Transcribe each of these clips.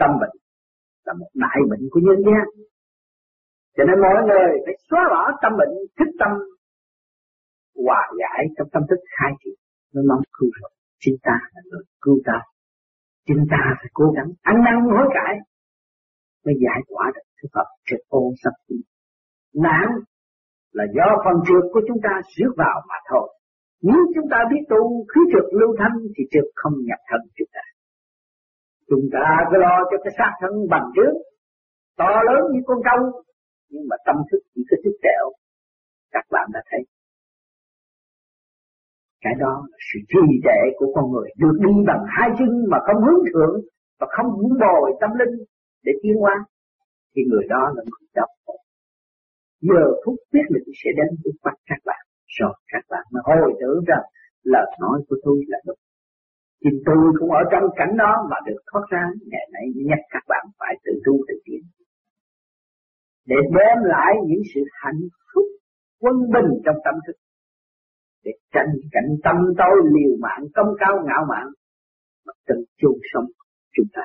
tâm bệnh, là một đại bệnh của nhân gian. Cho nên mọi người phải xóa bỏ tâm bệnh, thức tâm, hòa giải trong tâm thức khai triển. Nó mong cứu rồi chính ta là người cứu ta. Chính ta phải cố gắng ăn năn hối cải mới giải quả được sự Phật trực ô sắp đi. Nạn là do phần trượt của chúng ta rước vào mà thôi. Nếu chúng ta biết tu, khí trượt lưu thanh thì trượt không nhập thân chúng ta chúng ta cứ lo cho cái xác thân bằng trước. To lớn như con trâu, nhưng mà tâm thức chỉ có chút tẹo các bạn đã thấy. Cái đó là sự trì trệ của con người. Được đi bằng hai chân mà không hướng thượng và không vun bồi tâm linh để tiến qua thì người đó là người đau khổ giờ phút biết là sẽ đến trước các bạn. Rồi các bạn mới hồi tưởng rằng lời nói của tôi là đúng thì tôi cũng ở trong cảnh đó mà được thoát ra, ngày nay nhắc các bạn phải tự tu tự tiến. Để đem lại những sự hạnh phúc quân bình trong tâm thức. Để tránh cảnh tâm tôi liều mạng, công cao, ngạo mạn, mà tự chung sống chúng ta.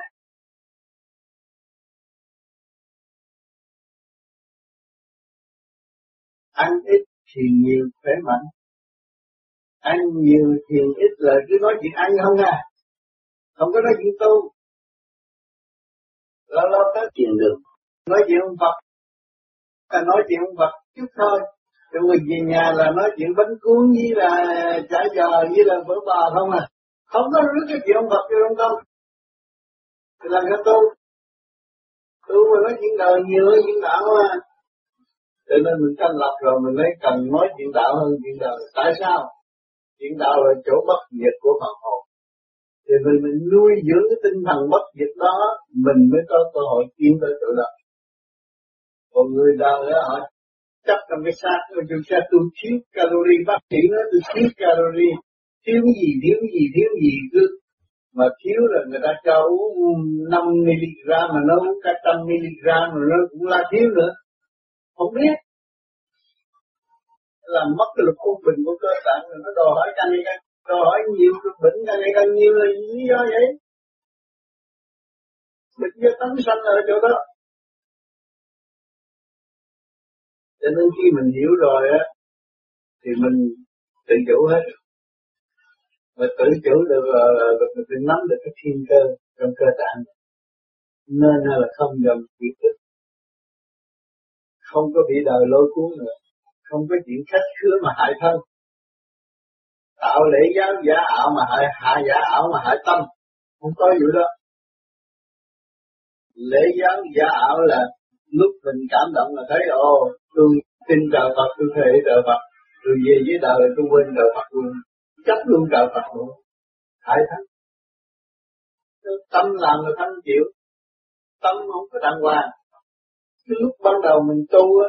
Ăn ít thì nhiều khỏe mạnh ăn nhiều thiền ít là cứ nói chuyện ăn không à. Không có nói chuyện tu. Lâu lâu tới chuyện được nói chuyện ông Phật. Ta nói chuyện ông Phật chút thôi. Rồi về nhà là nói chuyện bánh cuốn với là chả giò với là phở bò không à. Không có rước cái chuyện ông Phật cho ông không thì làm cái tu? Tu mà nói chuyện đời nhiều hơn chuyện đạo mà cho nên mình tranh lập rồi mình mới cần nói chuyện đạo hơn chuyện đời. Tại sao? Chuyện đạo là chỗ bất diệt của phần hồn. Thì mình mình nuôi dưỡng cái tinh thần bất diệt đó mình mới có cơ hội tiến tới chỗ đó còn người đời họ chấp trong cái xác tôi chúng ta tôi thiếu calori, bác sĩ nói tôi thiếu calori, thiếu gì thiếu gì thiếu gì cứ. Mà thiếu là người ta cho uống 5 mg mà nó uống cả trăm mg mà nó cũng là thiếu nữa. Không biết làm mất cái lực quân bình của cơ tạng rồi nó đòi hỏi càng ngày càng đòi hỏi nhiều bệnh càng ngày càng nhiều là lý do vậy. Bệnh do tánh sanh ở chỗ đó. Cho nên khi mình hiểu rồi á, thì mình tự chủ hết. Mà tự chủ được ờ, rồi mình nắm được cái thiên cơ trong cơ tạng. Nên là không dầm kiệt được không có bị đời lôi cuốn nữa không có chuyện khách khứa mà hại thân. Tạo lễ giáo giả ảo mà hại hạ giả ảo mà hại tâm. Không có vụ đó. Lễ giáo giả ảo là lúc mình cảm động là thấy, ồ, tôi tin trời Phật, tôi thể trời Phật, tôi về với đời, tôi quên trời Phật luôn. Chấp luôn trời Phật luôn. Hại thân. Tâm làm là thân chịu. Tâm không có đàng hoàng. Cái lúc ban đầu mình tu á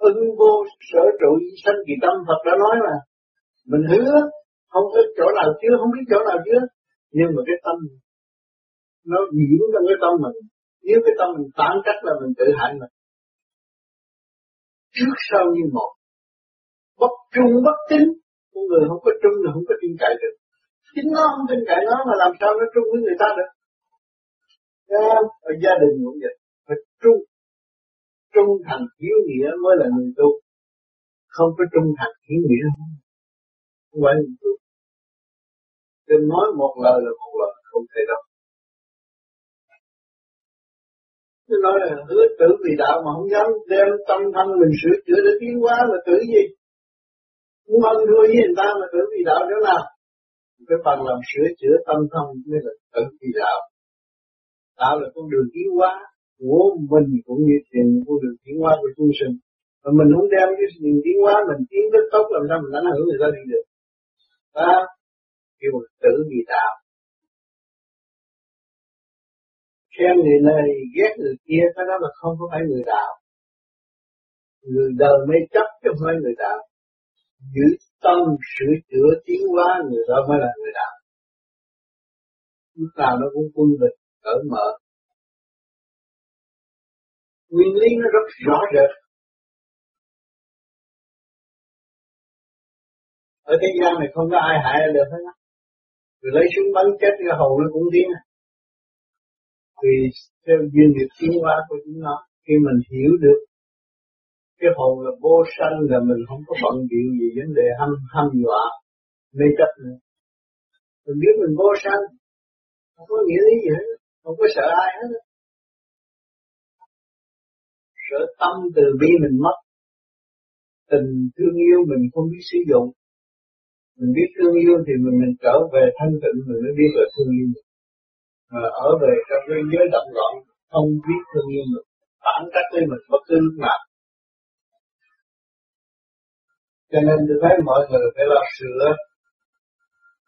là vô sở trụ sanh kỳ tâm, Phật đã nói mà. Mình hứa, không có chỗ nào chưa không biết chỗ nào chưa nhưng mà cái tâm, nó nhiễm trong cái tâm mình. Nếu cái tâm mình tán cách là mình tự hại mình. Trước sau như một. Bất trung, bất tín. Con người không có trung là không có tin cậy được. Chính nó không tin cậy nó mà làm sao nó trung với người ta được? Ở gia đình cũng vậy. Phải trung trung thành hiếu nghĩa mới là người tu không có trung thành hiếu nghĩa không phải người tu đừng nói một lời là một lời không thể đâu Tôi nói là hứa tử vì đạo mà không dám đem tâm thân mình sửa chữa để tiến hóa là tử gì? Muốn ăn thua với người ta mà tử vì đạo chỗ nào? Cái phần làm sửa chữa tâm thân mới là tử vì đạo. Đạo là con đường tiến hóa, của mình cũng như tiền của đường tiến hóa của chúng sinh. Mà mình không đem cái sự tiến hóa mình tiến rất tốt làm sao mình ảnh hưởng người ta đi được. Ta kêu một tử vì đạo. Khen người này, ghét người kia, cái đó là không có phải người đạo. Người đời mê chấp chứ không phải người đạo. Giữ tâm sửa chữa tiến hóa người đó mới là người đạo. Lúc nào nó cũng quân bình, cởi mở nguyên lý nó rất rõ rệt. Ở thế gian này không có ai hại được hết á. Rồi lấy súng bắn chết cái hầu nó cũng điên Vì theo duyên nghiệp tiến hóa của chúng nó, khi mình hiểu được cái hồn là vô sanh là mình không có bận biện gì vấn đề hâm hâm dọa mê chấp nữa. Mình biết mình vô sanh không có nghĩa lý gì hết không có sợ ai hết sợ tâm từ bi mình mất. Tình thương yêu mình không biết sử dụng. Mình biết thương yêu thì mình mình trở về thanh tịnh, mình mới biết là thương yêu. Mà ở về trong cái giới động loạn, không biết thương yêu mình. Phản cách với mình bất cứ lúc nào. Cho nên tôi thấy mọi người phải làm sửa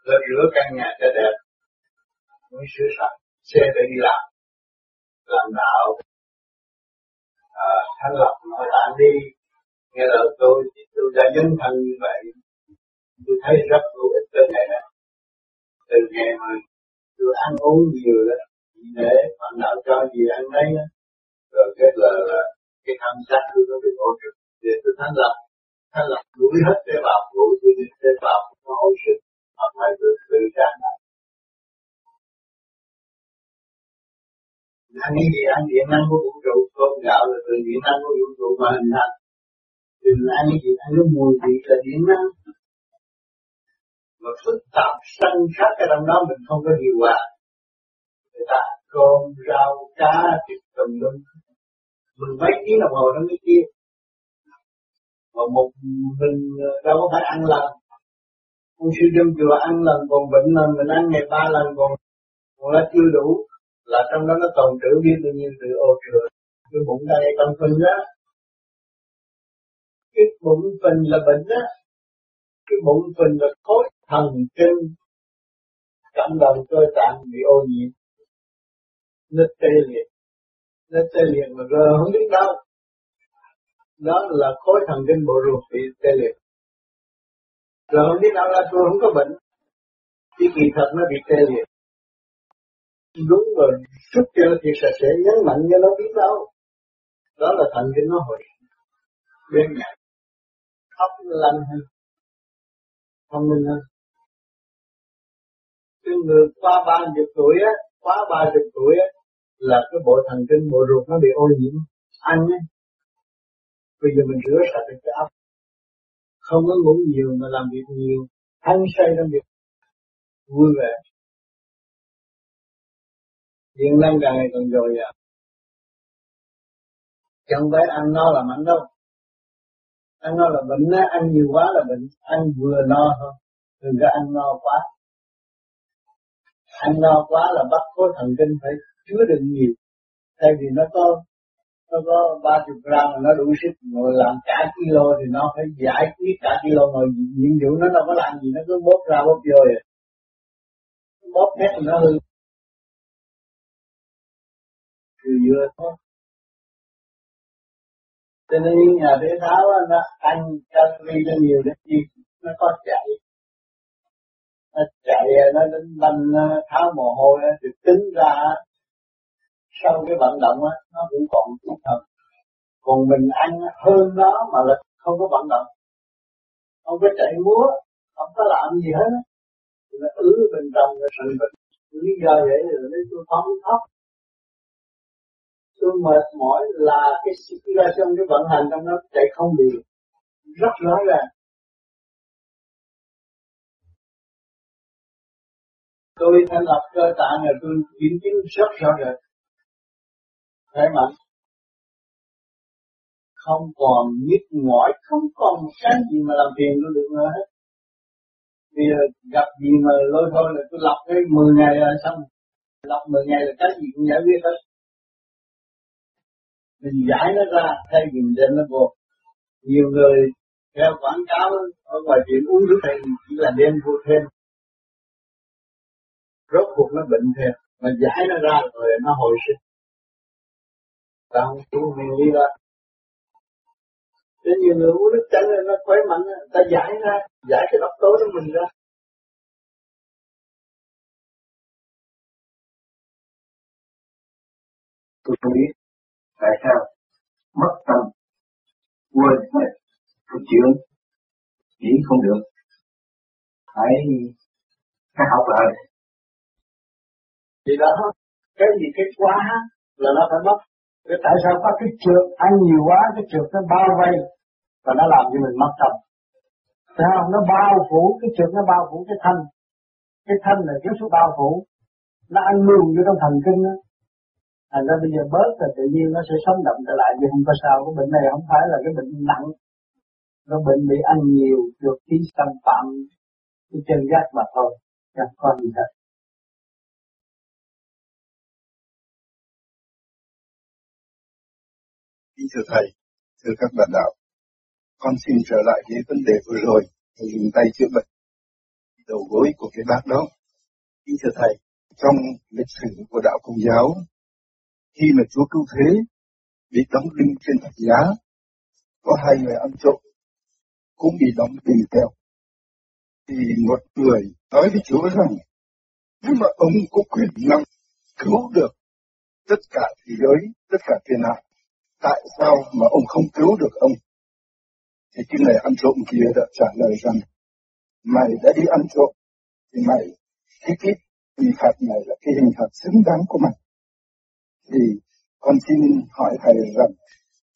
là rửa căn nhà cho đẹp. Mới sửa sạch, xe để đi làm. Làm đạo à, thanh lập nội tạng đi nghe lời tôi thì tôi đã dấn thân như vậy. Tôi thấy rất hữu ích cho ngày này từ ngày mà tôi ăn uống nhiều đó để bạn nào cho gì ăn đấy đó. rồi cái là, là cái tham sát tôi nó bị ổn định để tôi thanh lập thanh lập đuổi hết tế bào đuổi tế bào nó hồi sinh hoặc là từ từ trạng này ăn cái gì ăn điện năng của vũ trụ cơm gạo là từ điện năng của vũ trụ mà hình thành. Đừng ăn cái gì ăn cái mùi vị là điện năng mà phức tạp sân khác cái trong đó mình không có hiệu quả người ta cơm rau, cá, thịt tùm lum mình mấy tiếng đồng hồ nó mới kia mà một mình ờ, đâu có phải ăn lần. Ông sư trong chùa ăn lần, còn bệnh lần, mình ăn ngày ba lần, còn còn là chưa đủ là trong đó nó tồn trữ biết bao nhiêu từ ô trượt, cái bụng đầy con phình đó cái bụng phình là bệnh đó cái bụng phình là khối thần kinh. Cảm động cơ tạng bị ô nhiễm. Nó tê liệt. Nó tê liệt mà rồi không biết đâu. Đó là khối thần kinh bộ ruột bị tê liệt. Rồi không biết đâu là tôi không có bệnh. Chỉ kỳ thật nó bị tê liệt đúng rồi. Chút cho nó thiệt sạch sẽ nhấn mạnh cho nó biết đâu. Đó là thành kinh nó hồi. Bên nhà óc lành hơn. Thông minh hơn. Cái người qua ba chục tuổi á, quá ba chục tuổi á, là cái bộ thần kinh, bộ ruột nó bị ô nhiễm. Anh ấy bây giờ mình rửa sạch cái óc không có ngủ nhiều mà làm việc nhiều. Hăng say trong việc vui vẻ điện năng càng ngày càng dồi dào. Chẳng phải ăn no là mạnh đâu. Ăn no là bệnh á, ăn nhiều quá là bệnh. Ăn vừa no thôi, đừng có ăn no quá. Ăn no quá là bắt khối thần kinh phải chứa đựng nhiều. Thay vì nó có nó có ba chục gram nó đủ sức ngồi làm cả kilo thì nó phải giải quyết cả kilo. Ngồi nhiệm vụ nó đâu có làm gì, nó cứ bóp ra bóp vô vậy. Bóp hết nó hư từ vừa thôi. Cho nên những nhà thể tháo nó ăn calorie cho nhiều để chi, nó có chạy. Nó chạy, nó đến banh tháo mồ hôi được tính ra sau cái vận động á, nó cũng còn chút thật còn mình ăn hơn nó mà là không có vận động. Không có chạy múa, không có làm gì hết thì nó ứ bên trong cái sân bệnh lý do vậy là lấy tôi phóng thấp tôi mệt mỏi là cái circulation cái vận hành trong nó chạy không đều rất rõ ràng. Tôi thành lập cơ tạng là tôi kiểm chứng rất rõ ràng. Khỏe mạnh. Không còn nhức mỏi không còn một cái gì mà làm phiền tôi được nữa hết. Bây giờ gặp gì mà lôi thôi là tôi lập cái 10 ngày là xong. Lập 10 ngày là cái gì cũng giải quyết hết mình giải nó ra, thay vì mình đem nó vô. Nhiều người theo quảng cáo ở ngoài tiệm uống nước này chỉ là đem vô thêm. Rốt cuộc nó bệnh thêm, mà giải nó ra rồi nó hồi sinh. Ta không chịu nguyên đi ra Thế nhiều người uống nước chanh nó khỏe mạnh, ta giải ra, giải cái độc tố của mình ra. Tôi không biết tại sao? Mất tâm. Quên hết cái chuyện chỉ không được. Phải phải học lại. Thì đó, cái gì, cái quá là nó phải mất. Thế tại sao có cái trượt? Ăn nhiều quá, cái trượt nó bao vây và nó làm cho mình mất tâm. Thấy không? Nó bao phủ, cái trượt nó bao phủ cái thanh cái thanh là cái số bao phủ. Nó ăn luôn vô trong thần kinh đó thành ra bây giờ bớt là tự nhiên nó sẽ sống động trở lại vì không có sao. Cái bệnh này không phải là cái bệnh nặng. Nó bệnh bị ăn nhiều được khí xâm phạm cái chân giác mà thôi chẳng có gì hết Kính thưa Thầy, thưa các bạn đạo, con xin trở lại cái vấn đề vừa rồi, Thầy dùng tay chữa bệnh, đầu gối của cái bác đó. Kính thưa Thầy, trong lịch sử của đạo Công giáo, khi mà Chúa cứu thế bị đóng đinh trên thập giá, có hai người ăn trộm cũng bị đóng đinh theo. Thì một người nói với Chúa rằng, nhưng mà ông có quyền năng cứu được tất cả thế giới, tất cả thiên hạ tại sao mà ông không cứu được ông? Thì cái người ăn trộm kia đã trả lời rằng, mày đã đi ăn trộm, thì mày, cái cái hình phạt này là cái hình phạt xứng đáng của mày. Thì con xin hỏi thầy rằng,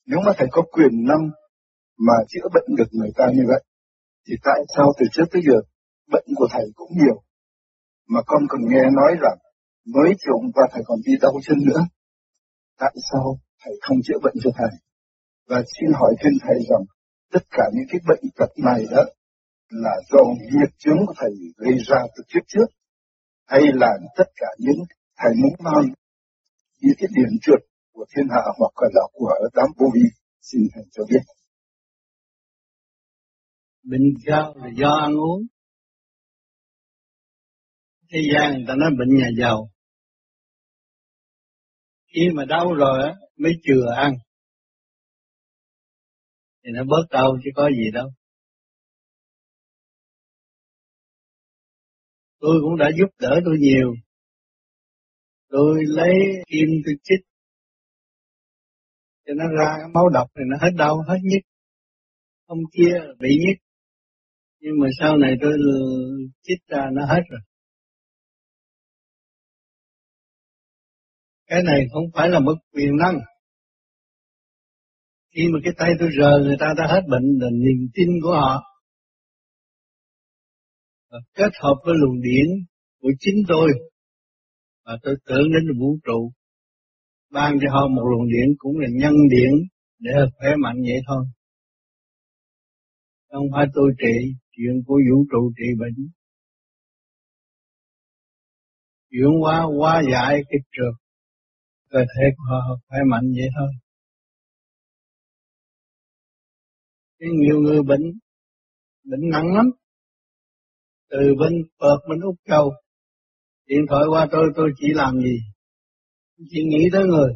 nếu mà thầy có quyền năng mà chữa bệnh được người ta như vậy, thì tại sao từ trước tới giờ bệnh của thầy cũng nhiều, mà con còn nghe nói rằng mới trộm và thầy còn đi đau chân nữa. Tại sao thầy không chữa bệnh cho thầy. Và xin hỏi thêm thầy rằng, tất cả những cái bệnh tật này đó là do nghiệp chướng của thầy gây ra từ trước trước, hay là tất cả những thầy muốn mang những cái điểm trượt của thiên hạ hoặc là của đám vô vi, xin hãy cho biết. Bệnh cao là do ăn uống. Thế gian người ta nói bệnh nhà giàu. Khi mà đau rồi á, mới chừa ăn thì nó bớt đau chứ có gì đâu tôi cũng đã giúp đỡ tôi nhiều tôi lấy kim tôi chích cho nó ra cái máu độc thì nó hết đau, hết nhức hôm kia bị nhức nhưng mà sau này tôi chích ra nó hết rồi Cái này không phải là mất quyền năng. Khi mà cái tay tôi rờ, người ta đã hết bệnh là niềm tin của họ. Và kết hợp với luồng điển của chính tôi. Và tôi tưởng đến vũ trụ. Ban cho họ một luồng điện cũng là nhân điện để khỏe mạnh vậy thôi. Không phải tôi trị, chuyện của vũ trụ trị bệnh. Chuyển hóa, hóa giải cái trượt cơ thể của họ khỏe mạnh vậy thôi. Cái nhiều người bệnh, bệnh nặng lắm. Từ bên Phật bên Úc Châu, điện thoại qua tôi, tôi chỉ làm gì? Chỉ nghĩ tới người.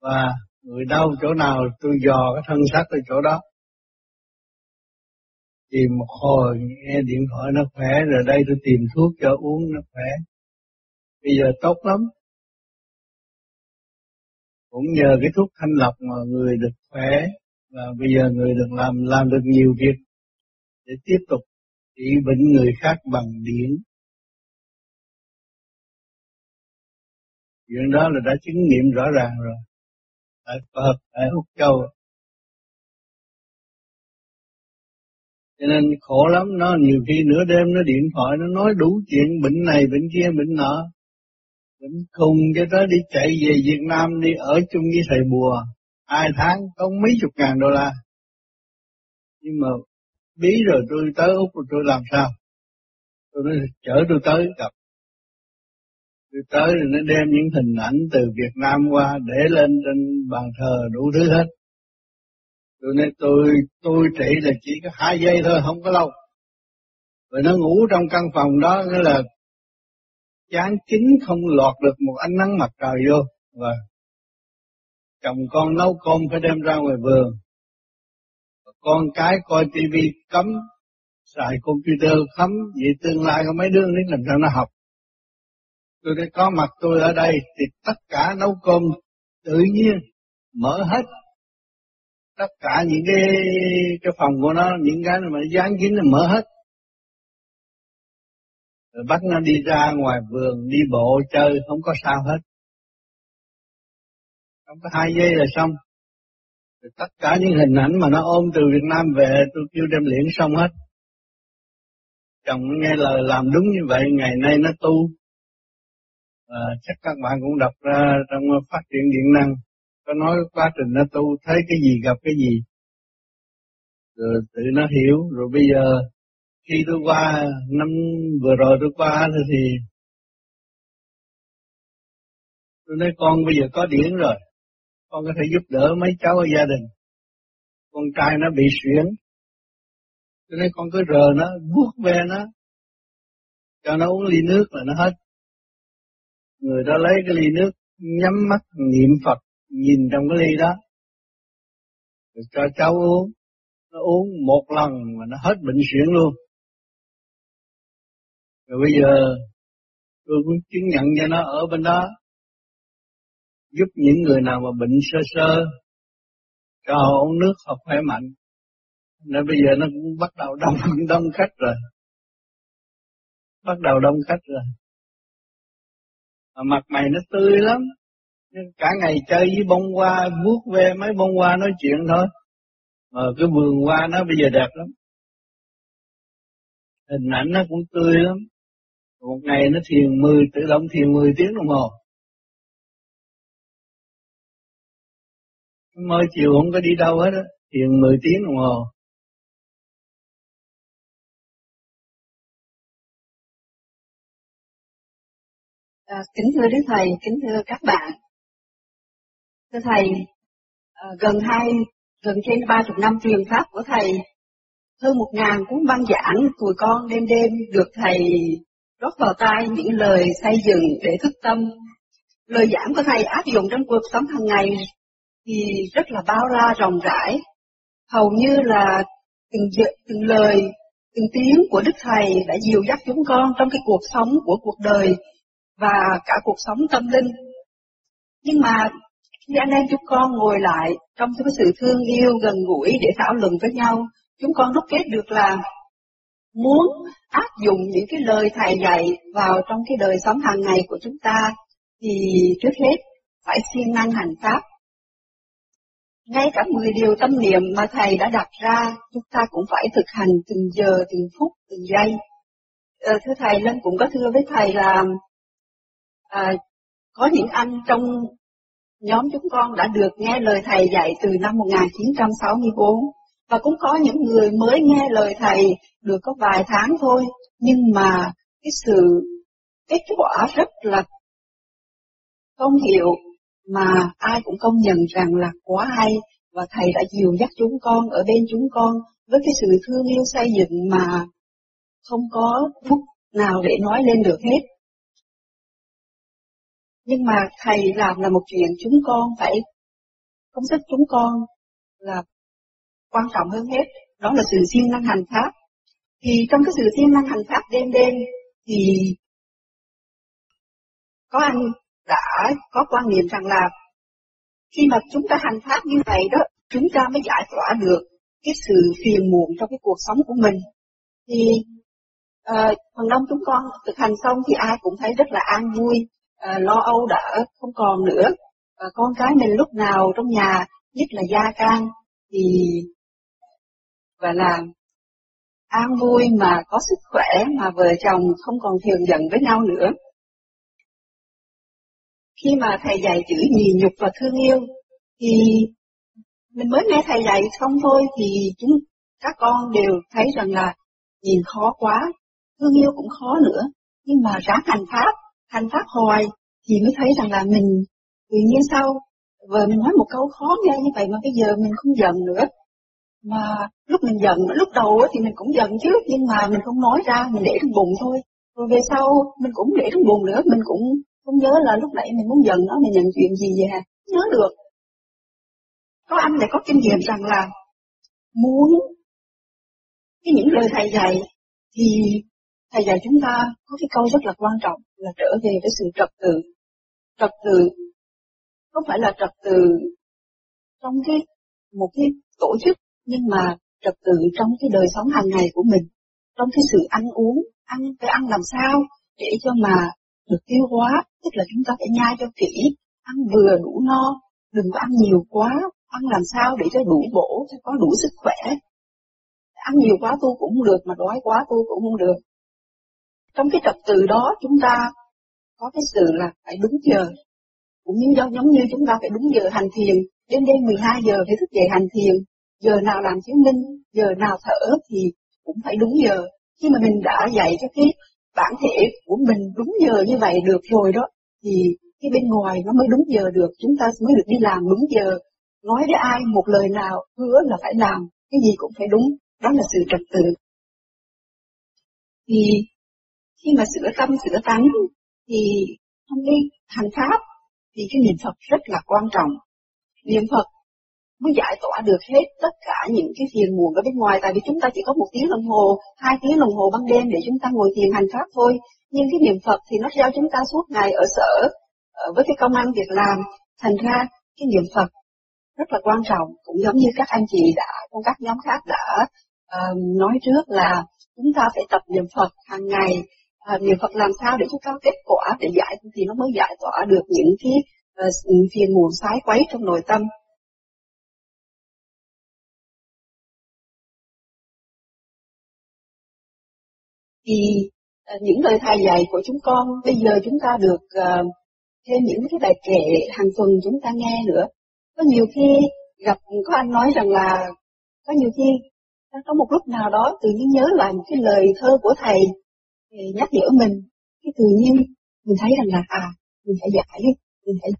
Và người đau chỗ nào tôi dò cái thân xác tới chỗ đó. Tìm một hồi nghe điện thoại nó khỏe rồi đây tôi tìm thuốc cho uống nó khỏe. Bây giờ tốt lắm, cũng nhờ cái thuốc thanh lọc mà người được khỏe và bây giờ người được làm làm được nhiều việc để tiếp tục trị bệnh người khác bằng điển. Chuyện đó là đã chứng nghiệm rõ ràng rồi. Tại Phật, tại Úc Châu. Cho nên khổ lắm, nó nhiều khi nửa đêm nó điện thoại nó nói đủ chuyện bệnh này, bệnh kia, bệnh nọ. Bệnh khùng cho tới đi chạy về Việt Nam đi ở chung với thầy bùa, hai tháng có mấy chục ngàn đô la. Nhưng mà bí rồi tôi tới Úc rồi tôi làm sao? Tôi nói chở tôi tới gặp. Tôi tới rồi nó đem những hình ảnh từ Việt Nam qua để lên trên bàn thờ đủ thứ hết. Tôi nói tôi, tôi trị là chỉ có hai giây thôi, không có lâu. Rồi nó ngủ trong căn phòng đó, nghĩa là chán chính không lọt được một ánh nắng mặt trời vô và chồng con nấu cơm phải đem ra ngoài vườn con cái coi tivi cấm xài computer cấm vậy tương lai có mấy đứa nó làm sao nó học tôi đã có mặt tôi ở đây thì tất cả nấu cơm tự nhiên, mở hết. Tất cả những cái cái phòng của nó, những cái mà dán kín là mở hết. Rồi bắt nó đi ra ngoài vườn, đi bộ, chơi, không có sao hết. Không có hai giây là xong. Rồi tất cả những hình ảnh mà nó ôm từ Việt Nam về, tôi kêu đem liễn xong hết. Chồng nghe lời làm đúng như vậy, ngày nay nó tu à, chắc các bạn cũng đọc ra trong phát triển điện năng. Có nói quá trình nó tu thấy cái gì gặp cái gì. Rồi tự nó hiểu. Rồi bây giờ khi tôi qua năm vừa rồi tôi qua thì tôi nói con bây giờ có điển rồi. Con có thể giúp đỡ mấy cháu ở gia đình. Con trai nó bị suyễn. Tôi nói con cứ rờ nó vuốt ve nó. Cho nó uống ly nước là nó hết người đó lấy cái ly nước, nhắm mắt, niệm Phật, nhìn trong cái ly đó. Rồi cho cháu uống. Nó uống một lần mà nó hết bệnh suyễn luôn. Rồi bây giờ, tôi cũng chứng nhận cho nó ở bên đó. Giúp những người nào mà bệnh sơ sơ, cho họ uống nước, họ khỏe mạnh. Nên bây giờ nó cũng bắt đầu đông đông khách rồi. Bắt đầu đông khách rồi mặt mày nó tươi lắm. Nhưng cả ngày chơi với bông hoa, vuốt ve mấy bông hoa nói chuyện thôi. Mà cái vườn hoa nó bây giờ đẹp lắm. Hình ảnh nó cũng tươi lắm. Một ngày nó thiền 10 tự động thiền 10 tiếng đồng hồ. Mới chiều không có đi đâu hết á, thiền 10 tiếng đồng hồ. À, kính thưa Đức Thầy, kính thưa các bạn. Thưa Thầy, à, gần hai, gần trên ba chục năm truyền pháp của Thầy, hơn một ngàn cuốn băng giảng tụi con đêm đêm được Thầy rót vào tai những lời xây dựng để thức tâm. Lời giảng của Thầy áp dụng trong cuộc sống hàng ngày thì rất là bao la rộng rãi, hầu như là từng, từng lời, từng tiếng của Đức Thầy đã dìu dắt chúng con trong cái cuộc sống của cuộc đời và cả cuộc sống tâm linh. Nhưng mà khi anh em chúng con ngồi lại trong cái sự thương yêu gần gũi để thảo luận với nhau, chúng con đúc kết được là muốn áp dụng những cái lời thầy dạy vào trong cái đời sống hàng ngày của chúng ta thì trước hết phải siêng năng hành pháp. Ngay cả 10 điều tâm niệm mà thầy đã đặt ra, chúng ta cũng phải thực hành từng giờ, từng phút, từng giây. Ờ, thưa thầy, Lâm cũng có thưa với thầy là à, có những anh trong nhóm chúng con đã được nghe lời thầy dạy từ năm 1964 và cũng có những người mới nghe lời thầy được có vài tháng thôi. Nhưng mà cái sự kết quả rất là công hiệu mà ai cũng công nhận rằng là quá hay. Và thầy đã dìu dắt chúng con ở bên chúng con với cái sự thương yêu xây dựng mà không có phút nào để nói lên được hết. Nhưng mà thầy làm là một chuyện chúng con phải công sức chúng con là quan trọng hơn hết, đó là sự siêng năng hành pháp. Thì trong cái sự siêng năng hành pháp đêm đêm thì có anh đã có quan niệm rằng là khi mà chúng ta hành pháp như vậy đó, chúng ta mới giải tỏa được cái sự phiền muộn trong cái cuộc sống của mình. Thì uh, phần đông chúng con thực hành xong thì ai cũng thấy rất là an vui, à, lo âu đã không còn nữa. Và con cái mình lúc nào trong nhà, nhất là gia can, thì và là an vui mà có sức khỏe mà vợ chồng không còn thường giận với nhau nữa. Khi mà thầy dạy chữ nhì nhục và thương yêu thì mình mới nghe thầy dạy xong thôi thì chúng các con đều thấy rằng là nhìn khó quá, thương yêu cũng khó nữa, nhưng mà ráng hành pháp, hành pháp hoài thì mới thấy rằng là mình, tự nhiên sau vừa mình nói một câu khó nghe như vậy mà bây giờ mình không giận nữa. Mà lúc mình giận, lúc đầu thì mình cũng giận chứ, nhưng mà mình không nói ra, mình để trong bụng thôi. Rồi về sau, mình cũng để trong bụng nữa, mình cũng không nhớ là lúc nãy mình muốn giận nó, mình nhận chuyện gì vậy hả? Nhớ được. Có anh lại có kinh nghiệm rằng là muốn cái những lời thầy dạy thì thầy dạy chúng ta có cái câu rất là quan trọng là trở về với sự trật tự trật tự không phải là trật tự trong cái một cái tổ chức nhưng mà trật tự trong cái đời sống hàng ngày của mình, trong cái sự ăn uống, ăn phải ăn làm sao để cho mà được tiêu hóa, tức là chúng ta phải nhai cho kỹ, ăn vừa đủ no, đừng có ăn nhiều quá, ăn làm sao để cho đủ bổ, cho có đủ sức khỏe. Ăn nhiều quá tôi cũng không được, mà đói quá tôi cũng không được. Trong cái trật tự đó chúng ta có cái sự là phải đúng giờ, cũng như giống, giống như chúng ta phải đúng giờ hành thiền, đêm đêm 12 giờ phải thức dậy hành thiền, giờ nào làm chứng minh, giờ nào thở thì cũng phải đúng giờ. Khi mà mình đã dạy cho cái bản thể của mình đúng giờ như vậy được rồi đó, thì cái bên ngoài nó mới đúng giờ được, chúng ta mới được đi làm đúng giờ. Nói với ai một lời nào hứa là phải làm, cái gì cũng phải đúng, đó là sự trật tự. Thì khi mà sửa tâm, sửa tánh, thì trong đi. Hành pháp, thì cái niệm Phật rất là quan trọng. Niệm Phật mới giải tỏa được hết tất cả những cái phiền muộn ở bên ngoài. Tại vì chúng ta chỉ có một tiếng đồng hồ, hai tiếng đồng hồ ban đêm để chúng ta ngồi thiền hành pháp thôi. Nhưng cái niệm Phật thì nó giao chúng ta suốt ngày ở sở với cái công ăn việc làm, thành ra cái niệm Phật rất là quan trọng. Cũng giống như các anh chị đã trong các nhóm khác đã uh, nói trước là chúng ta phải tập niệm Phật hàng ngày à, niệm Phật làm sao để chúng ta kết quả để giải thì nó mới giải tỏa được những cái uh, phiền muộn sái quấy trong nội tâm thì uh, những lời thầy dạy của chúng con bây giờ chúng ta được uh, thêm những cái bài kệ hàng tuần chúng ta nghe nữa. Có nhiều khi gặp có anh nói rằng là có nhiều khi có một lúc nào đó tự nhiên nhớ lại một cái lời thơ của thầy thì nhắc nhở mình cái tự nhiên mình thấy rằng là à mình phải giải mình phải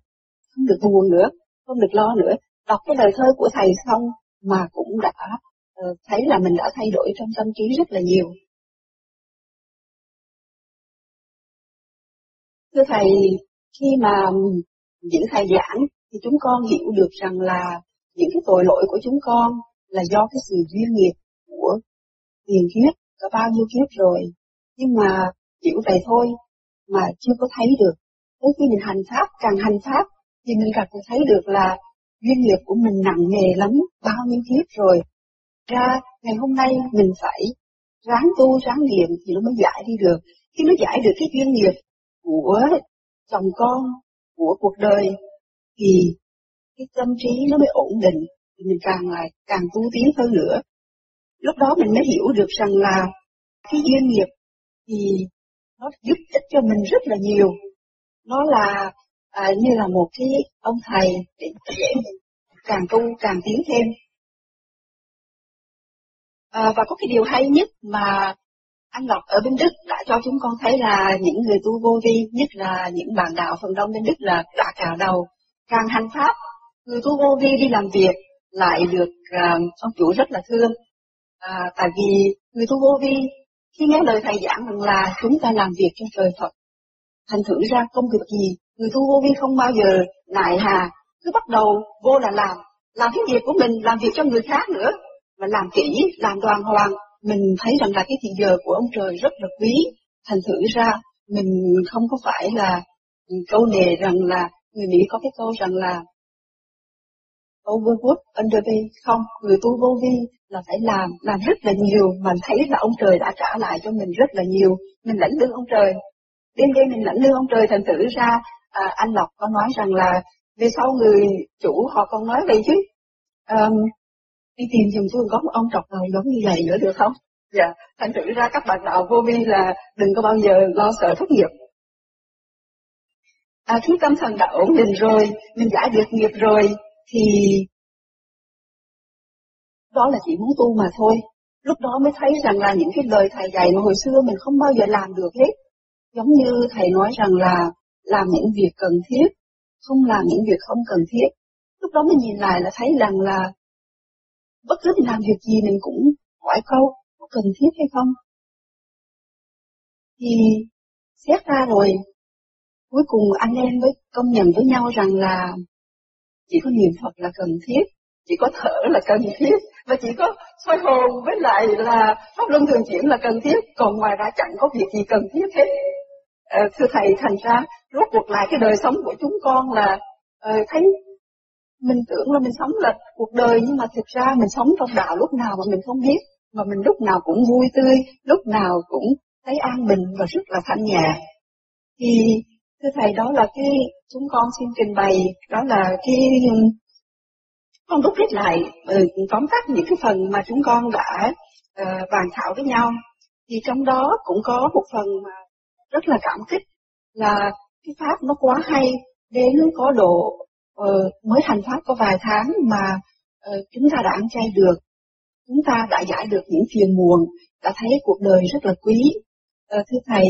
không được buồn nữa không được lo nữa đọc cái lời thơ của thầy xong mà cũng đã uh, thấy là mình đã thay đổi trong tâm trí rất là nhiều Thưa Thầy, khi mà những thầy giảng thì chúng con hiểu được rằng là những cái tội lỗi của chúng con là do cái sự duyên nghiệp của tiền kiếp, có bao nhiêu kiếp rồi. Nhưng mà hiểu vậy thôi mà chưa có thấy được. Tới khi mình hành pháp, càng hành pháp thì mình càng thấy được là duyên nghiệp của mình nặng nề lắm, bao nhiêu kiếp rồi. Ra ngày hôm nay mình phải ráng tu, ráng niệm thì nó mới giải đi được. Khi nó giải được cái duyên nghiệp của chồng con, của cuộc đời, thì cái tâm trí nó mới ổn định, thì mình càng lại càng tu tiến hơn nữa. Lúc đó mình mới hiểu được rằng là cái duyên nghiệp thì nó giúp ích cho mình rất là nhiều. Nó là à, như là một cái ông thầy để mình càng tu càng tiến thêm. À, và có cái điều hay nhất mà anh Ngọc ở bên Đức đã cho chúng con thấy là những người tu vô vi, nhất là những bạn đạo phần đông bên Đức là đã cào đầu. Càng hành pháp, người tu vô vi đi làm việc lại được uh, ông chủ rất là thương. À, tại vì người tu vô vi khi nghe lời thầy giảng rằng là chúng ta làm việc cho trời Phật. Thành thử ra công việc gì, người tu vô vi không bao giờ nại hà, cứ bắt đầu vô là làm, làm cái việc của mình, làm việc cho người khác nữa, mà làm kỹ, làm đoàn hoàng, mình thấy rằng là cái thì giờ của ông trời rất là quý, thành thử ra mình không có phải là câu nề rằng là người Mỹ có cái câu rằng là overwork underpay. Không người tu vô vi là phải làm làm rất là nhiều mà thấy là ông trời đã trả lại cho mình rất là nhiều mình lãnh lương ông trời đêm đêm mình lãnh lương ông trời thành thử ra à, anh lộc có nói rằng là về sau người chủ họ còn nói vậy chứ um, đi tìm giùm tôi có một ông trọc nào giống như vậy nữa được không? Dạ, thành thử ra các bạn đạo vô vi là đừng có bao giờ lo sợ thất nghiệp. À, khi tâm thần đã ổn định rồi, mình giải được nghiệp rồi, thì đó là chỉ muốn tu mà thôi. Lúc đó mới thấy rằng là những cái lời thầy dạy mà hồi xưa mình không bao giờ làm được hết. Giống như thầy nói rằng là làm những việc cần thiết, không làm những việc không cần thiết. Lúc đó mình nhìn lại là thấy rằng là bất cứ mình làm việc gì mình cũng hỏi câu có cần thiết hay không. Thì xét ra rồi, cuối cùng anh em mới công nhận với nhau rằng là chỉ có niệm Phật là cần thiết, chỉ có thở là cần thiết, và chỉ có soi hồn với lại là pháp luân thường chuyển là cần thiết, còn ngoài ra chẳng có việc gì cần thiết hết. À, thưa thầy, thành ra rốt cuộc lại cái đời sống của chúng con là à, thấy mình tưởng là mình sống là cuộc đời nhưng mà thực ra mình sống trong đạo lúc nào mà mình không biết mà mình lúc nào cũng vui tươi lúc nào cũng thấy an bình và rất là thanh nhẹ. Thì thưa thầy đó là cái chúng con xin trình bày đó là cái con đúc kết lại ừ, tóm tắt những cái phần mà chúng con đã uh, bàn thảo với nhau. Thì trong đó cũng có một phần mà rất là cảm kích là cái pháp nó quá hay đến có độ uh, mới hành pháp có vài tháng mà uh, chúng ta đã ăn chay được. Chúng ta đã giải được những phiền muộn đã thấy cuộc đời rất là quý. Uh, thưa thầy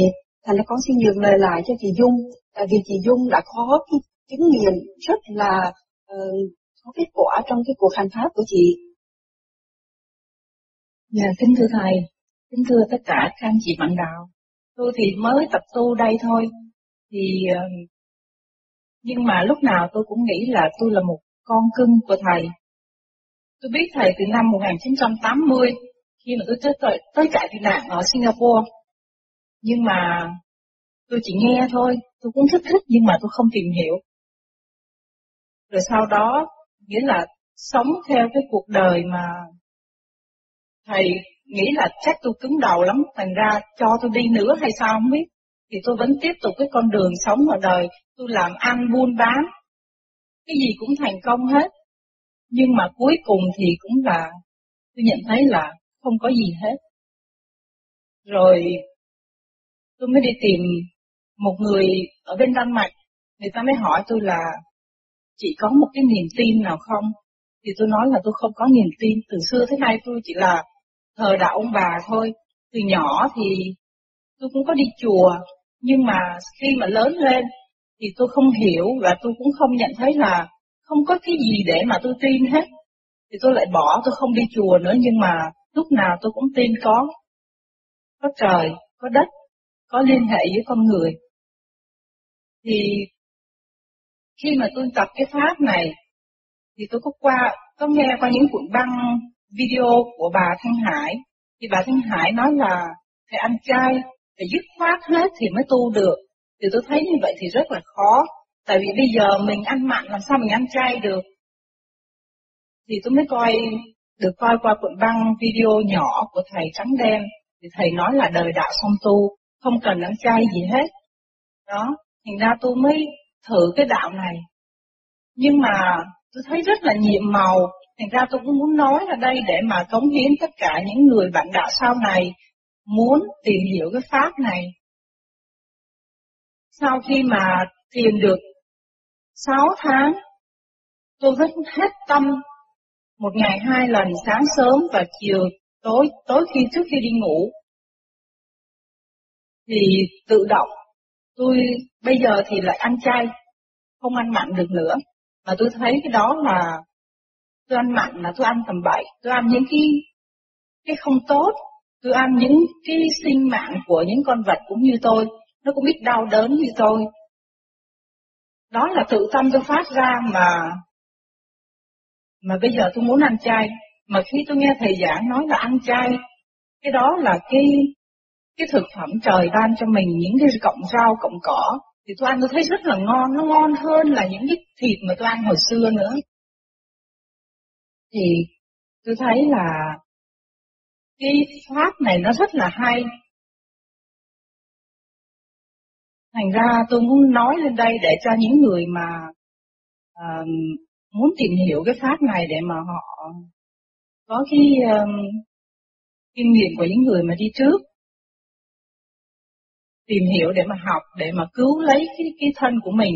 thành ra con xin nhường lời lại cho chị Dung tại vì chị Dung đã có cái chứng nghiệm rất là uh, có kết quả trong cái cuộc hành pháp của chị. Dạ, kính thưa Thầy, kính thưa tất cả các anh chị bạn đạo. Tôi thì mới tập tu đây thôi, thì ờ, nhưng mà lúc nào tôi cũng nghĩ là tôi là một con cưng của Thầy. Tôi biết Thầy từ năm 1980, khi mà tôi tới, tới, tới trại tị nạn ở Singapore. Nhưng mà tôi chỉ nghe thôi, tôi cũng thích thích nhưng mà tôi không tìm hiểu. Rồi sau đó nghĩa là sống theo cái cuộc đời mà thầy nghĩ là chắc tôi cứng đầu lắm, thành ra cho tôi đi nữa hay sao không biết. Thì tôi vẫn tiếp tục cái con đường sống ở đời, tôi làm ăn buôn bán, cái gì cũng thành công hết. Nhưng mà cuối cùng thì cũng là, tôi nhận thấy là không có gì hết. Rồi tôi mới đi tìm một người ở bên Đan Mạch, người ta mới hỏi tôi là chị có một cái niềm tin nào không? Thì tôi nói là tôi không có niềm tin, từ xưa tới nay tôi chỉ là thờ đạo ông bà thôi. Từ nhỏ thì tôi cũng có đi chùa, nhưng mà khi mà lớn lên thì tôi không hiểu và tôi cũng không nhận thấy là không có cái gì để mà tôi tin hết. Thì tôi lại bỏ, tôi không đi chùa nữa nhưng mà lúc nào tôi cũng tin có. Có trời, có đất, có liên hệ với con người. Thì khi mà tôi tập cái pháp này, thì tôi có qua, có nghe qua những cuộn băng video của bà Thanh Hải, thì bà Thanh Hải nói là phải ăn chay, phải dứt khoát hết thì mới tu được. Thì tôi thấy như vậy thì rất là khó, tại vì bây giờ mình ăn mặn làm sao mình ăn chay được. Thì tôi mới coi, được coi qua cuộn băng video nhỏ của thầy trắng đen, thì thầy nói là đời đạo song tu, không cần ăn chay gì hết. Đó, thành ra tôi mới thử cái đạo này. Nhưng mà tôi thấy rất là nhiệm màu, thành ra tôi cũng muốn nói ở đây để mà cống hiến tất cả những người bạn đạo sau này muốn tìm hiểu cái pháp này. Sau khi mà tìm được 6 tháng, tôi vẫn hết tâm một ngày hai lần sáng sớm và chiều tối tối khi trước khi đi ngủ thì tự động tôi bây giờ thì lại ăn chay, không ăn mặn được nữa. Mà tôi thấy cái đó là tôi ăn mặn là tôi ăn tầm bậy, tôi ăn những cái cái không tốt, tôi ăn những cái sinh mạng của những con vật cũng như tôi, nó cũng biết đau đớn như tôi. Đó là tự tâm tôi phát ra mà mà bây giờ tôi muốn ăn chay, mà khi tôi nghe thầy giảng nói là ăn chay, cái đó là cái cái thực phẩm trời ban cho mình những cái cọng rau cọng cỏ thì tôi ăn tôi thấy rất là ngon. Nó ngon hơn là những cái thịt mà tôi ăn hồi xưa nữa. Thì tôi thấy là cái pháp này nó rất là hay. Thành ra tôi muốn nói lên đây để cho những người mà uh, muốn tìm hiểu cái pháp này để mà họ có cái um, kinh nghiệm của những người mà đi trước tìm hiểu để mà học, để mà cứu lấy cái, cái thân của mình.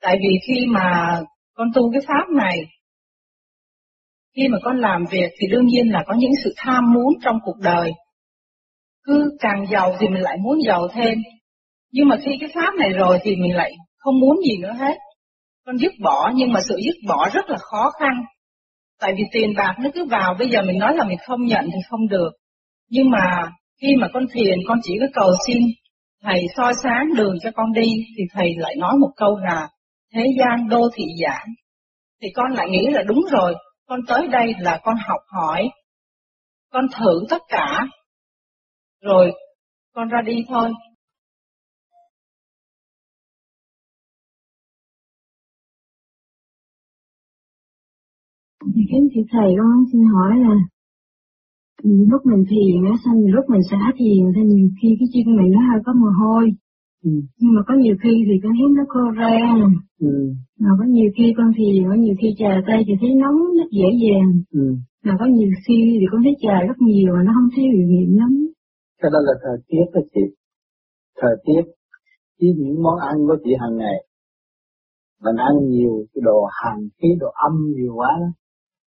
Tại vì khi mà con tu cái pháp này, khi mà con làm việc thì đương nhiên là có những sự tham muốn trong cuộc đời. Cứ càng giàu thì mình lại muốn giàu thêm. Nhưng mà khi cái pháp này rồi thì mình lại không muốn gì nữa hết. Con dứt bỏ nhưng mà sự dứt bỏ rất là khó khăn. Tại vì tiền bạc nó cứ vào, bây giờ mình nói là mình không nhận thì không được. Nhưng mà khi mà con thiền con chỉ có cầu xin, thầy soi sáng đường cho con đi, thì thầy lại nói một câu là, thế gian đô thị giảng thì con lại nghĩ là đúng rồi, con tới đây là con học hỏi, con thử tất cả. Rồi, con ra đi thôi. Thì kính thưa thầy, con xin hỏi là lúc mình thiền á, xong lúc mình xả thiền thì nhiều khi cái chân mình nó hơi có mồ hôi. Ừ. Nhưng mà có nhiều khi thì con thấy nó khô rang. Ừ. Mà có nhiều khi con thiền, có nhiều khi trà tay thì thấy nóng rất dễ dàng. Ừ. Mà có nhiều khi thì con thấy trà rất nhiều mà nó không thấy biểu hiện lắm. Cái đó là thời tiết đó chị. Thời tiết với những món ăn của chị hàng ngày. Mình ăn nhiều cái đồ hàng khí đồ âm nhiều quá đó.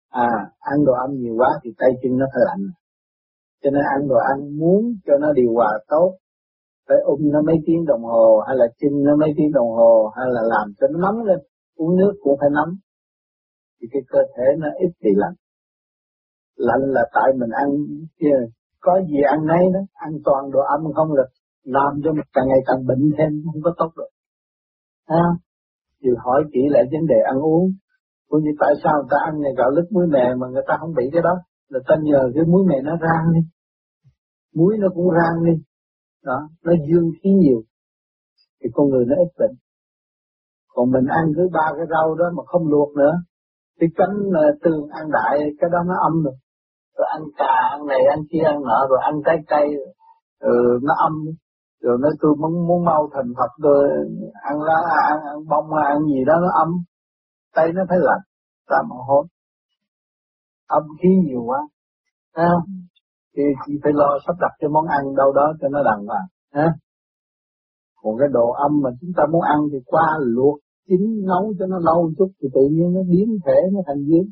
À, ăn đồ âm nhiều quá thì tay chân nó phải lạnh. Cho nên ăn rồi ăn muốn cho nó điều hòa tốt. Phải ôm nó mấy tiếng đồng hồ hay là chinh nó mấy tiếng đồng hồ hay là làm cho nó nóng lên. Uống nước cũng phải nóng thì cái cơ thể nó ít bị lạnh. Lạnh là tại mình ăn kia có gì ăn nấy đó. Ăn toàn đồ âm không là làm cho mình càng ngày càng bệnh thêm không có tốt được. À, thì hỏi kỹ lại vấn đề ăn uống. Cũng như tại sao người ta ăn này gạo lứt muối mè mà người ta không bị cái đó? Là ta nhờ cái muối mẹ nó rang đi. Muối nó cũng rang đi. Đó nó dương khí nhiều. Thì con người nó ít bệnh. Còn mình ăn cứ ba cái rau đó mà không luộc nữa thì cánh ờ, tương ăn đại cái đó nó âm rồi rồi ăn cà ăn này ăn kia ăn nọ rồi ăn trái cây ừ, nó âm. Rồi nó tôi muốn muốn mau thành Phật tôi ăn lá ăn, ăn bông ăn gì đó nó âm. Tay nó phải lạnh ta mà hốt âm khí nhiều quá. Không thì chị phải lo sắp đặt cái món ăn đâu đó cho nó đàng hoàng. Ha còn cái đồ âm mà chúng ta muốn ăn thì qua luộc chín nấu cho nó lâu chút thì tự nhiên nó biến thể nó thành dương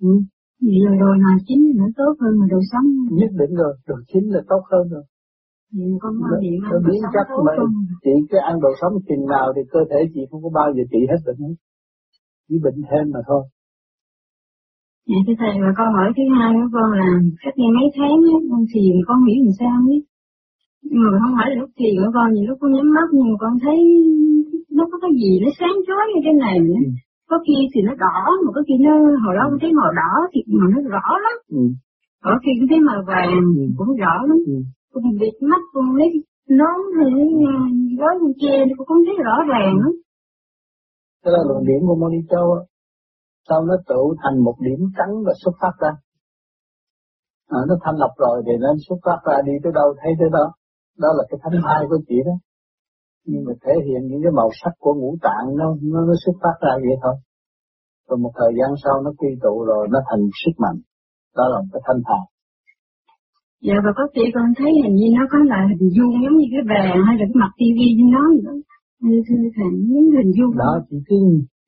ừ. Vậy là đồ nào chín thì nó tốt hơn mà đồ sống. Nhất định rồi, đồ chín là tốt hơn rồi. Vì con nó, nó biến chắc mà chị cái ăn đồ sống chừng nào thì cơ thể chị không có bao giờ trị hết bệnh hết. Chỉ bệnh thêm mà thôi Dạ thưa thầy và câu hỏi thứ hai của con là cách đây mấy tháng á, con thiền con nghĩ làm sao. Nhưng mà không phải là lúc thiền của con, nhiều lúc con nhắm mắt nhưng mà con thấy nó có cái gì nó sáng chói như cái này nữa. Ừ. Có khi thì nó đỏ, mà có khi nó hồi đó con thấy màu đỏ thì mà nó rõ lắm. Ừ. Có khi con thấy màu vàng ừ. cũng rõ lắm. Ừ. Con bịt mắt con lấy nón hay lấy gói con che con thấy rõ ràng lắm. Đó là điểm của Moni Châu sau nó tụ thành một điểm trắng và xuất phát ra. À, nó thanh lập rồi thì nó xuất phát ra đi tới đâu thấy tới đó. Đó là cái thánh thai của chị đó. Nhưng mà thể hiện những cái màu sắc của ngũ tạng nó nó, nó xuất phát ra vậy thôi. Rồi một thời gian sau nó quy tụ rồi nó thành sức mạnh. Đó là một cái thanh thai. Dạ và có chị con thấy hình như nó có là hình vuông giống như cái bàn hay là cái mặt tivi như nó như thưa thầy những hình vuông. Đó chỉ cứ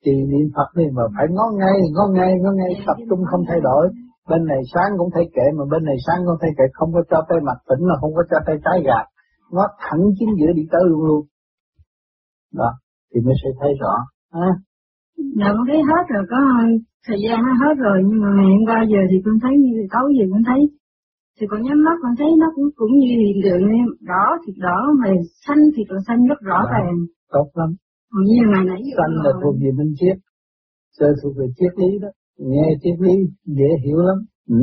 trì niệm Phật đi mà phải ngó ngay, ngó ngay, ngó ngay, tập trung không thay đổi. Bên này sáng cũng thấy kệ mà bên này sáng cũng thấy kệ, không có cho tay mặt tỉnh mà không có cho tay trái gạt. Ngó thẳng chính giữa đi tới luôn luôn. Đó, thì mới sẽ thấy rõ. À. Dạ con thấy hết rồi, có thời gian nó hết rồi, nhưng mà ngày hôm qua giờ thì con thấy như tối giờ con thấy thì con nhắm mắt con thấy nó cũng cũng như hiện tượng đỏ thì đỏ mà xanh thì còn xanh rất rõ ràng tốt lắm Sanh là thuộc về minh triết, sơ thuộc về triết lý đó, nghe triết lý dễ hiểu lắm. Ừ.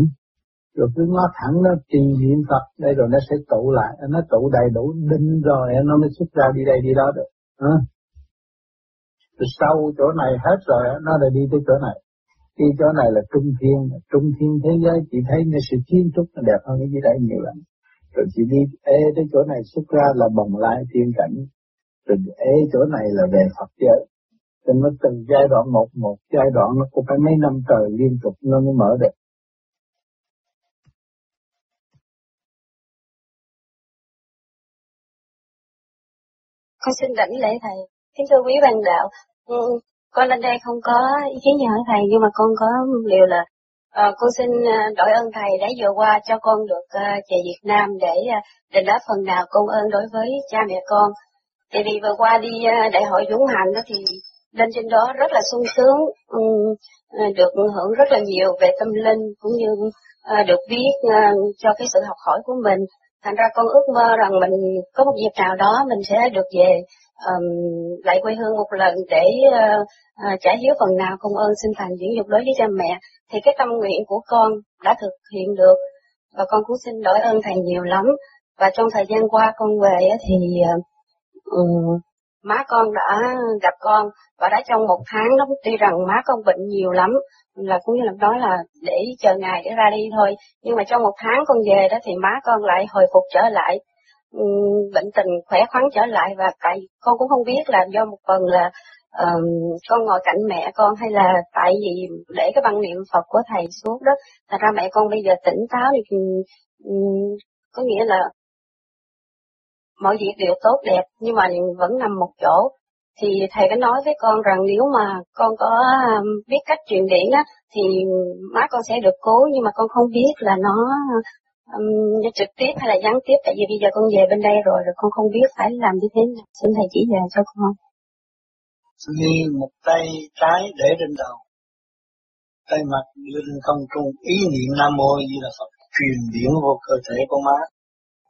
Rồi cứ ngó thẳng nó trì niệm Phật, đây rồi nó sẽ tụ lại, nó tụ đầy đủ đinh rồi nó mới xuất ra đi đây đi đó được. À. Rồi sau chỗ này hết rồi nó lại đi tới chỗ này. Đi chỗ này là trung thiên, trung thiên thế giới chỉ thấy cái sự kiến trúc nó đẹp hơn cái gì đấy nhiều lắm. Rồi chỉ đi ê tới chỗ này xuất ra là bồng lai thiên cảnh rồi ế chỗ này là về Phật giới. Cho nó từng giai đoạn một một giai đoạn nó cũng phải mấy năm trời liên tục nó mới mở được. Con xin đảnh lễ thầy. Kính thưa quý bạn đạo, ừ, con lên đây không có ý kiến gì hỏi thầy nhưng mà con có điều là uh, con xin ờ, đổi ơn thầy đã vừa qua cho con được ờ, uh, về Việt Nam để uh, đền đáp phần nào công ơn đối với cha mẹ con Tại vì vừa qua đi ờ, đại hội Dũng Hành đó thì lên trên đó rất là sung sướng, ừ, ờ, được hưởng rất là nhiều về tâm linh cũng như ờ, được biết cho cái sự học hỏi của mình. Thành ra con ước mơ rằng mình có một dịp nào đó mình sẽ được về um, lại quê hương một lần để uh, uh, trả hiếu phần nào công ơn sinh thành dưỡng dục đối với cha mẹ. Thì cái tâm nguyện của con đã thực hiện được và con cũng xin đổi ơn thầy nhiều lắm. Và trong thời gian qua con về thì uh, ừ, má con đã gặp con và đã trong một tháng đó tuy rằng má con bệnh nhiều lắm là cũng như là nói là để chờ ngày để ra đi thôi. Nhưng mà trong một tháng con về đó thì má con lại hồi phục trở lại, ừ, bệnh tình khỏe khoắn trở lại và tại con cũng không biết là do một phần là um, con ngồi cạnh mẹ con hay là tại vì để cái băng niệm Phật của thầy xuống đó, thành ra mẹ con bây giờ tỉnh táo thì um, có nghĩa là mọi việc đều tốt đẹp nhưng mà vẫn nằm một chỗ. Thì thầy có nói với con rằng nếu mà con có um, biết cách truyền điển á thì má con sẽ được cứu nhưng mà con không biết là nó um, trực tiếp hay là gián tiếp. Tại vì bây giờ con về bên đây rồi rồi con không biết phải làm như thế nào. Xin thầy chỉ dạy cho con. Ghi một tay trái để trên đầu tay mặt đưa lên không trung ý niệm nam mô như là phật truyền điển vô cơ thể của má.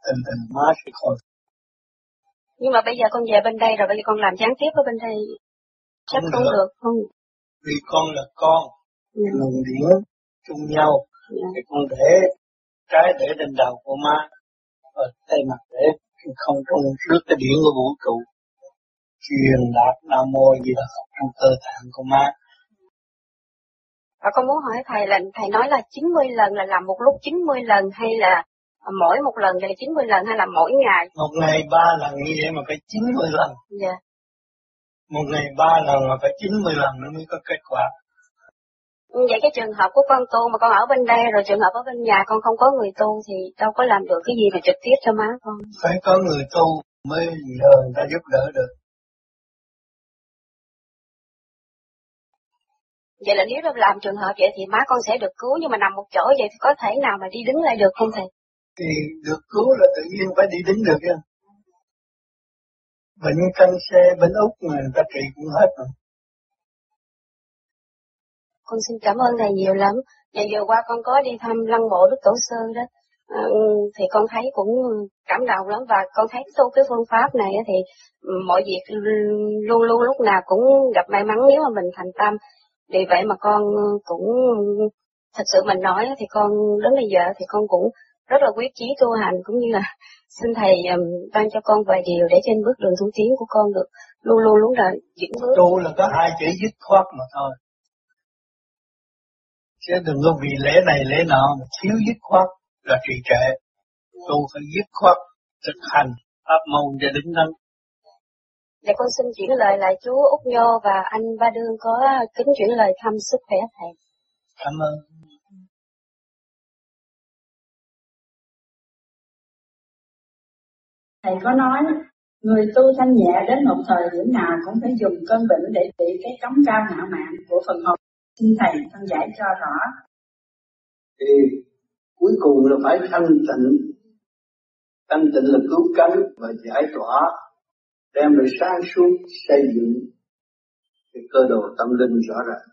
Tình tình má sẽ khỏi nhưng mà bây giờ con về bên đây rồi bây giờ con làm gián tiếp ở bên đây chắc không, không được. không vì con là con yeah. luồng điển chung nhau yeah. thì con để trái để trên đầu của má và tay mặt để không trung trước cái điển của vũ trụ truyền đạt nam mô gì là trong cơ tạng của má và con muốn hỏi thầy là thầy nói là 90 lần là làm một lúc 90 lần hay là mỗi một lần là 90 lần hay là mỗi ngày? Một ngày ba lần như vậy mà phải 90 lần. Dạ. Một ngày ba lần mà phải 90 lần nó mới có kết quả. Vậy cái trường hợp của con tu mà con ở bên đây rồi trường hợp ở bên nhà con không có người tu thì đâu có làm được cái gì mà trực tiếp cho má con. Phải có người tu mới nhờ người ta giúp đỡ được. Vậy là nếu làm trường hợp vậy thì má con sẽ được cứu nhưng mà nằm một chỗ vậy thì có thể nào mà đi đứng lại được không thầy? Thì được cứu là tự nhiên phải đi đứng được chứ Bệnh căn xe, bệnh úc mà người ta trị cũng hết rồi. Con xin cảm ơn thầy nhiều lắm. Ngày vừa qua con có đi thăm lăng mộ Đức Tổ Sư đó. À, ừ, thì con thấy cũng cảm động lắm và con thấy tu cái phương pháp này thì ừ, mọi việc luôn luôn lúc nào cũng gặp may mắn nếu mà mình thành tâm. Vì vậy mà con ừ, cũng thật sự mình nói thì con đến bây giờ thì con cũng rất là quyết chí tu hành cũng như là xin thầy um, ban cho con vài điều để trên bước đường tu tiến của con được luôn luôn luôn là vững bước. Tu là có hai chữ dứt khoát mà thôi. Chứ đừng có vì lễ này lễ nọ mà thiếu dứt khoát là trì trệ. Tu phải dứt khoát thực hành pháp môn cho đứng đắn. Dạ con xin chuyển lời lại chú Úc Nhô và anh Ba Đương có kính chuyển lời thăm sức khỏe thầy. Cảm ơn. Thầy có nói, người tu thanh nhẹ đến một thời điểm nào cũng phải dùng cơn bệnh để trị cái cống cao ngạo mạn của phần hồn. Xin Thầy phân giải cho rõ. Thì cuối cùng là phải thanh tịnh. Thanh tịnh là cứu cánh và giải tỏa, đem lại sáng suốt xây dựng cái cơ đồ tâm linh rõ ràng.